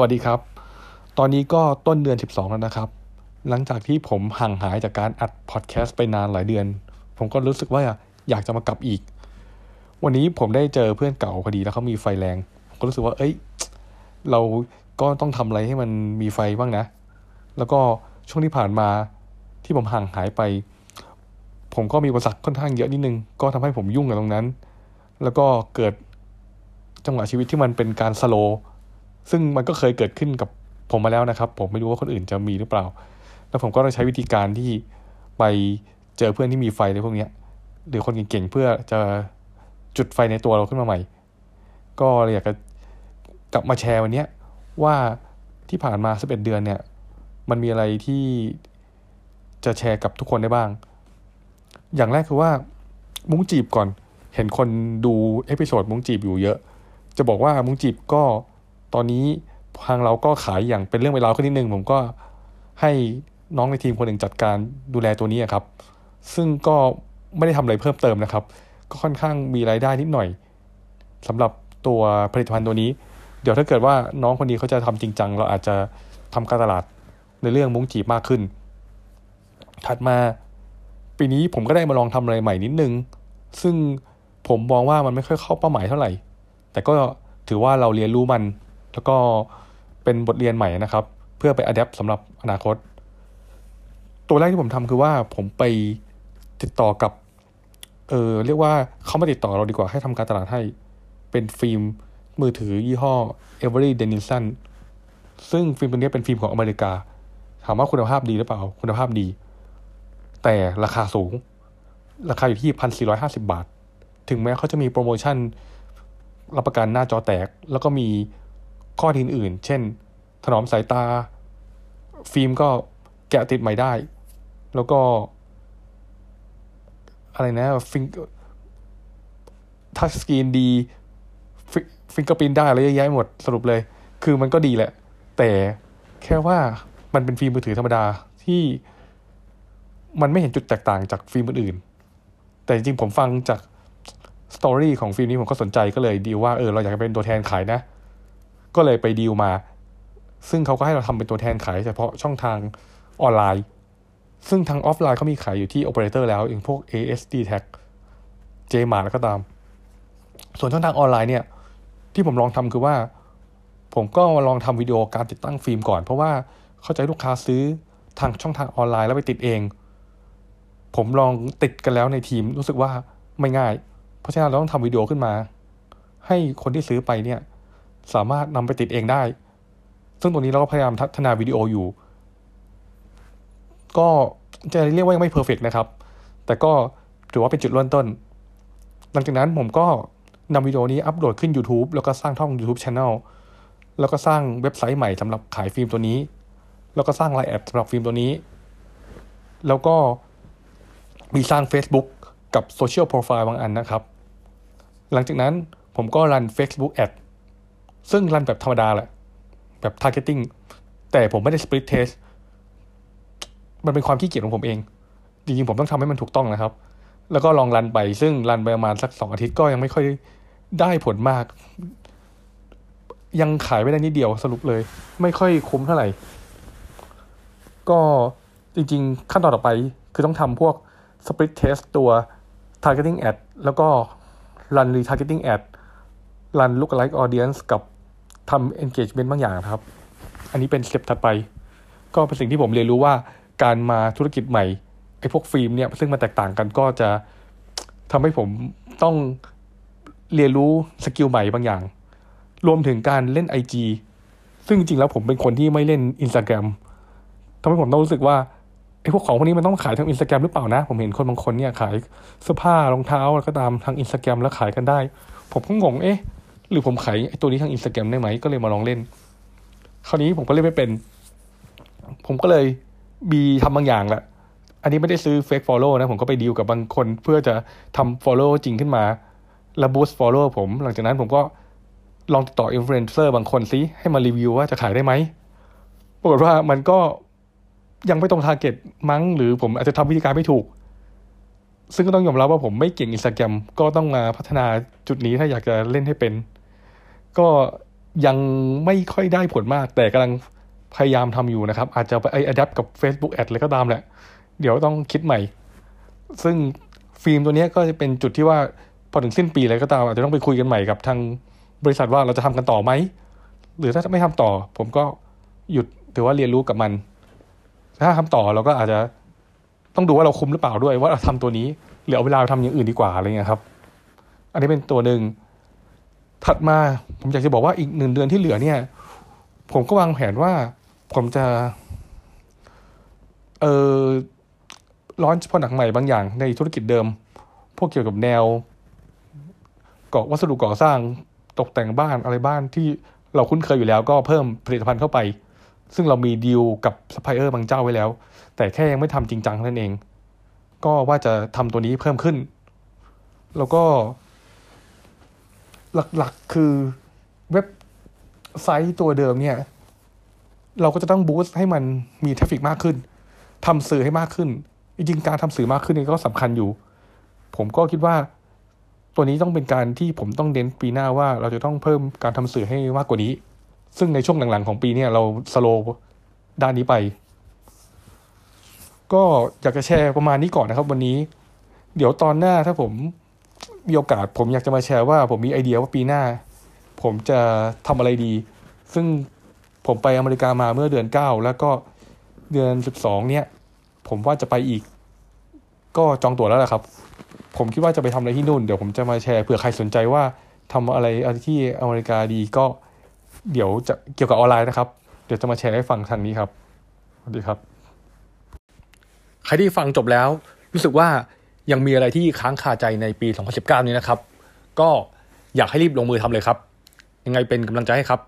วัสดีครับ ตอนนี้ก็ต้นเดือน 12 แล้วนะครับ หลังจากที่ผมห่างหายจากการอัดพอดแคสต์ไปนานหลายเดือน ผมก็รู้สึกว่าอยากจะมากลับอีก วันนี้ผมได้เจอเพื่อนเก่าพอดีแล้วเขามีไฟแรงผมก็รู้สึกว่า เอ้ย เราก็ต้องทำอะไรให้มันมีไฟบ้างนะ แล้วก็ช่วงที่ผ่านมาที่ผมห่างหายไป ผมก็มีอุปสรรคค่อนข้างเยอะนิดนึง ก็ทำให้ผมยุ่งกับตรงนั้น แล้วก็เกิดจังหวะชีวิตที่มันเป็นการสโลว์ ซึ่งมันก็เคยเกิดขึ้นกับผมมาแล้วนะครับ ผมไม่รู้ว่าคนอื่นจะมีหรือเปล่า แล้วผมก็ต้องใช้วิธีการที่ไปเจอเพื่อนที่มีไฟในพวกนี้หรือคนเก่งๆเพื่อจะจุดไฟในตัวเราขึ้นมาใหม่ ก็เลยอยากจะกลับมาแชร์วันนี้ว่าที่ผ่านมา11เดือนเนี่ย มันมีอะไรที่จะแชร์กับทุกคนได้บ้าง อย่างแรกคือว่ามุ้งจีบก่อน เห็นคนดู episode มุ้งจีบอยู่เยอะ จะบอกว่ามุ้งจีบก็ ตอนนี้ทางเราก็ขายอย่างเป็นเรื่องเวลาขึ้นนิดนึง ผมก็ให้น้องในทีมคนหนึ่งจัดการดูแลตัวนี้ครับ ซึ่งก็ไม่ได้ทำอะไรเพิ่มเติมนะครับ ก็ค่อนข้างมีรายได้นิดหน่อยสำหรับตัวผลิตภัณฑ์ตัวนี้ เดี๋ยวถ้าเกิดว่าน้องคนนี้เขาจะทำจริงจังเราอาจจะทำการตลาดในเรื่องมุ้งจีบมากขึ้น ถัดมาปีนี้ผมก็ได้มาลองทำอะไรใหม่นิดนึง ซึ่งผมมองว่ามันไม่ค่อยเข้าเป้าหมายเท่าไหร่ แต่ก็ถือว่าเราเรียนรู้มัน แล้วก็เป็นบทเรียนใหม่นะครับ เพื่อไปอัดแอปสำหรับอนาคต ตัวแรกที่ผมทำคือว่าผมไปติดต่อกับ เออเรียกว่าเขามาติดต่อเราดีกว่าให้ทำการตลาดให้ เป็นฟิล์มมือถือยี่ห้อ Every Denizen ซึ่งฟิล์มตัวนี้เป็นฟิล์มของอเมริกา ถามว่าคุณภาพดีหรือเปล่า คุณภาพดี แต่ราคาสูง ราคาอยู่ที่พันสี่ร้อยห้าสิบาท ถึงแม้เขาจะมีโปรโมชั่น รับประกันหน้าจอแตก แล้วก็มี ข้อทีอื่น เช่น ถนอมสายตา ฟิล์มก็แกะติดใหม่ได้ แล้วก็ อะไรนะฟิงtouch screen ดี fingerprint ได้อะไรเยอะแยะหมดสรุปเลย คือมันก็ดีแหละ แต่แค่ว่ามันเป็นฟิล์มมือถือธรรมดาที่มันไม่เห็นจุดแตกต่างจากฟิล์มอื่น แต่จริงผมฟังจาก story ของฟิล์มนี้ผมก็สนใจก็เลยดีว่าเออเราอยากจะเป็นตัวแทนขายนะ ก็เลยไปดีลมา ซึ่งเขาก็ให้เราทำเป็นตัวแทนขายเฉพาะช่องทางออนไลน์ ซึ่งทางออฟไลน์เขามีขายอยู่ที่โอเปอเรเตอร์แล้วอย่างพวก AIS DTAC j m a r แล้วก็ตาม ส่วนช่องทางออนไลน์เนี่ย ที่ผมลองทำคือว่า ผมก็มาลองทำวิดีโอการติดตั้งฟิล์มก่อน เพราะว่าเข้าใจลูกค้าซื้อทางช่องทางออนไลน์แล้วไปติดเอง ผมลองติดกันแล้วในทีมรู้สึกว่าไม่ง่าย เพราะฉะนั้นเราต้องทำวิดีโอขึ้นมา ให้คนที่ซื้อไปเนี่ย สามารถนำไปติดเองได้ ซึ่งตรงนี้เราก็พยายามพัฒนาวิดีโออยู่ ก็จะเรียกว่ายังไม่ perfect นะครับ แต่ก็ถือว่าเป็นจุดเริ่มต้น หลังจากนั้นผมก็นำวิดีโอนี้อัปโหลดขึ้น YouTube แล้วก็สร้างช่อง YouTube Channel แล้วก็สร้างเว็บไซต์ใหม่สำหรับขายฟิล์มตัวนี้ แล้วก็สร้าง LINE Ad สำหรับฟิล์มตัวนี้ แล้วก็มีสร้าง Facebook กับ social profile บางอันนะครับ หลังจากนั้นผมก็รัน Facebook Ad ซึ่งรันแบบธรรมดาแหละ แบบ targeting แต่ผมไม่ได้ split test มันเป็นความขี้เกียจของผมเอง จริงๆ ผมต้องทำให้มันถูกต้องนะครับ แล้วก็ลองรันไป ซึ่งรันไปประมาณสักสองอาทิตย์ก็ยังไม่ค่อยได้ผลมาก ยังขายไม่ได้นิดเดียวสรุปเลย ไม่ค่อยคุ้มเท่าไหร่ ก็จริงๆ ขั้นตอนต่อไปคือต้องทำพวก split test ตัว targeting ad แล้วก็ run retargeting ad run lookalike audience กับ ทำ engagement บางอย่างครับ อันนี้เป็น step ถัดไป ก็เป็นสิ่งที่ผมเรียนรู้ว่าการมาธุรกิจใหม่ไอ้พวกฟิล์มเนี่ยซึ่งมันแตกต่างกันก็จะทำให้ผมต้องเรียนรู้ skill ใหม่บางอย่าง รวมถึงการเล่น IG ซึ่งจริงๆแล้วผมเป็นคนที่ไม่เล่น Instagram ทำให้ผมต้องรู้สึกว่าไอ้พวกของพวกนี้มันต้องขายทางอินสตาแกรมหรือเปล่านะ ผมเห็นคนบางคนเนี่ยขายเสื้อผ้ารองเท้าแล้วก็ตามทางอินสตาแกรมแล้วขายกันได้ ผมก็งงเอ๊ะ หรือผมขายไอ้ตัวนี้ทางอินสตาแกรมได้ไหมก็เลยมาลองเล่น คราวนี้ผมก็เล่นไม่เป็น ผมก็เลยมีทำบางอย่างแหละอันนี้ไม่ได้ซื้อ fake follow นะผมก็ไปดีลกับบางคนเพื่อจะทำ follow จริงขึ้นมาแล้ว boost follow ผม หลังจากนั้นผมก็ลองติดต่ออินฟลูเอนเซอร์บางคนซิให้มารีวิวว่าจะขายได้ไหมปรากฏว่ามันก็ยังไม่ตรงทาร์เก็ตมั้ง หรือผมอาจจะทำวิธีการไม่ถูก ซึ่งก็ต้องยอมรับว่าผมไม่เก่งอินสตาแกรมก็ต้องมาพัฒนาจุดนี้ถ้าอยากจะเล่นให้เป็น ก็ยังไม่ค่อยได้ผลมาก แต่กำลังพยายามทำอยู่นะครับ อาจจะไปไออัดกับ Facebook Ad เลยก็ตามแหละ เดี๋ยวต้องคิดใหม่ ซึ่งฟิล์มตัวนี้ก็จะเป็นจุดที่ว่าพอถึงสิ้นปีเลยก็ตามอาจจะต้องไปคุยกันใหม่กับทางบริษัทว่าเราจะทำกันต่อไหม หรือถ้าไม่ทำต่อ ผมก็หยุดถือว่าเรียนรู้กับมัน ถ้าทำต่อเราก็อาจจะต้องดูว่าเราคุ้มหรือเปล่าด้วยว่าเราทำตัวนี้หรือเอาเวลาไปทำอย่างอื่นดีกว่าอะไรเงี้ยครับ อันนี้เป็นตัวหนึ่ง ถัดมาผมอยากจะบอกว่าอีกหนึ่งเดือนที่เหลือเนี่ย ผมก็วางแผนว่าผมจะ เออร้อนผนังใหม่บางอย่างในธุรกิจเดิม พวกเกี่ยวกับแนวก่อวัสดุก่อสร้างตกแต่งบ้านอะไรบ้านที่เราคุ้นเคยอยู่แล้วก็เพิ่มผลิตภัณฑ์เข้าไป ซึ่งเรามีดีลกับซัพพลายเออร์บางเจ้าไว้แล้ว แต่แค่ยังไม่ทำจริงจังนั่นเอง ก็ว่าจะทำตัวนี้เพิ่มขึ้น แล้วก็ หลักๆ คือเว็บไซต์ตัวเดิมเนี่ย เราก็จะต้อง boost ให้มันมี traffic มากขึ้นทำสื่อให้มากขึ้น จริงๆ การทำสื่อมากขึ้นนี่ก็สำคัญอยู่ ผมก็คิดว่าตัวนี้ต้องเป็นการที่ผมต้องเน้นปีหน้าว่าเราจะต้องเพิ่มการทำสื่อให้มากกว่านี้ ซึ่งในช่วงหลังๆ ของปีเนี้เราสโลด้านนี้ไป ก็อยากจะแชร์ประมาณนี้ก่อนนะครับ วันนี้ เดี๋ยวตอนหน้าถ้าผม มีโอกาสผมอยากจะมาแชร์ว่าผมมีไอเดียว่าปีหน้า ผมจะทำอะไรดี ซึ่งผมไปอเมริกามาเมื่อเดือนเก้าแล้วก็เดือนสิบสองเนี่ย ผมว่าจะไปอีก ก็จองตั๋วแล้วแหละครับ ผมคิดว่าจะไปทำอะไรที่นู่น เดี๋ยวผมจะมาแชร์เผื่อใครสนใจว่าทำอะไรอะไรที่อเมริกาดีก็เดี๋ยวจะเกี่ยวกับออนไลน์นะครับ เดี๋ยวจะมาแชร์ให้ฟังทางนี้ครับสวัสดีครับ ใครที่ฟังจบแล้ว รู้สึกว่า ยังมีอะไรที่ค้างคาใจในปี 2019 นี้นะครับ ก็อยากให้รีบลงมือทำเลยครับ ยังไงเป็นกำลังใจให้ครับ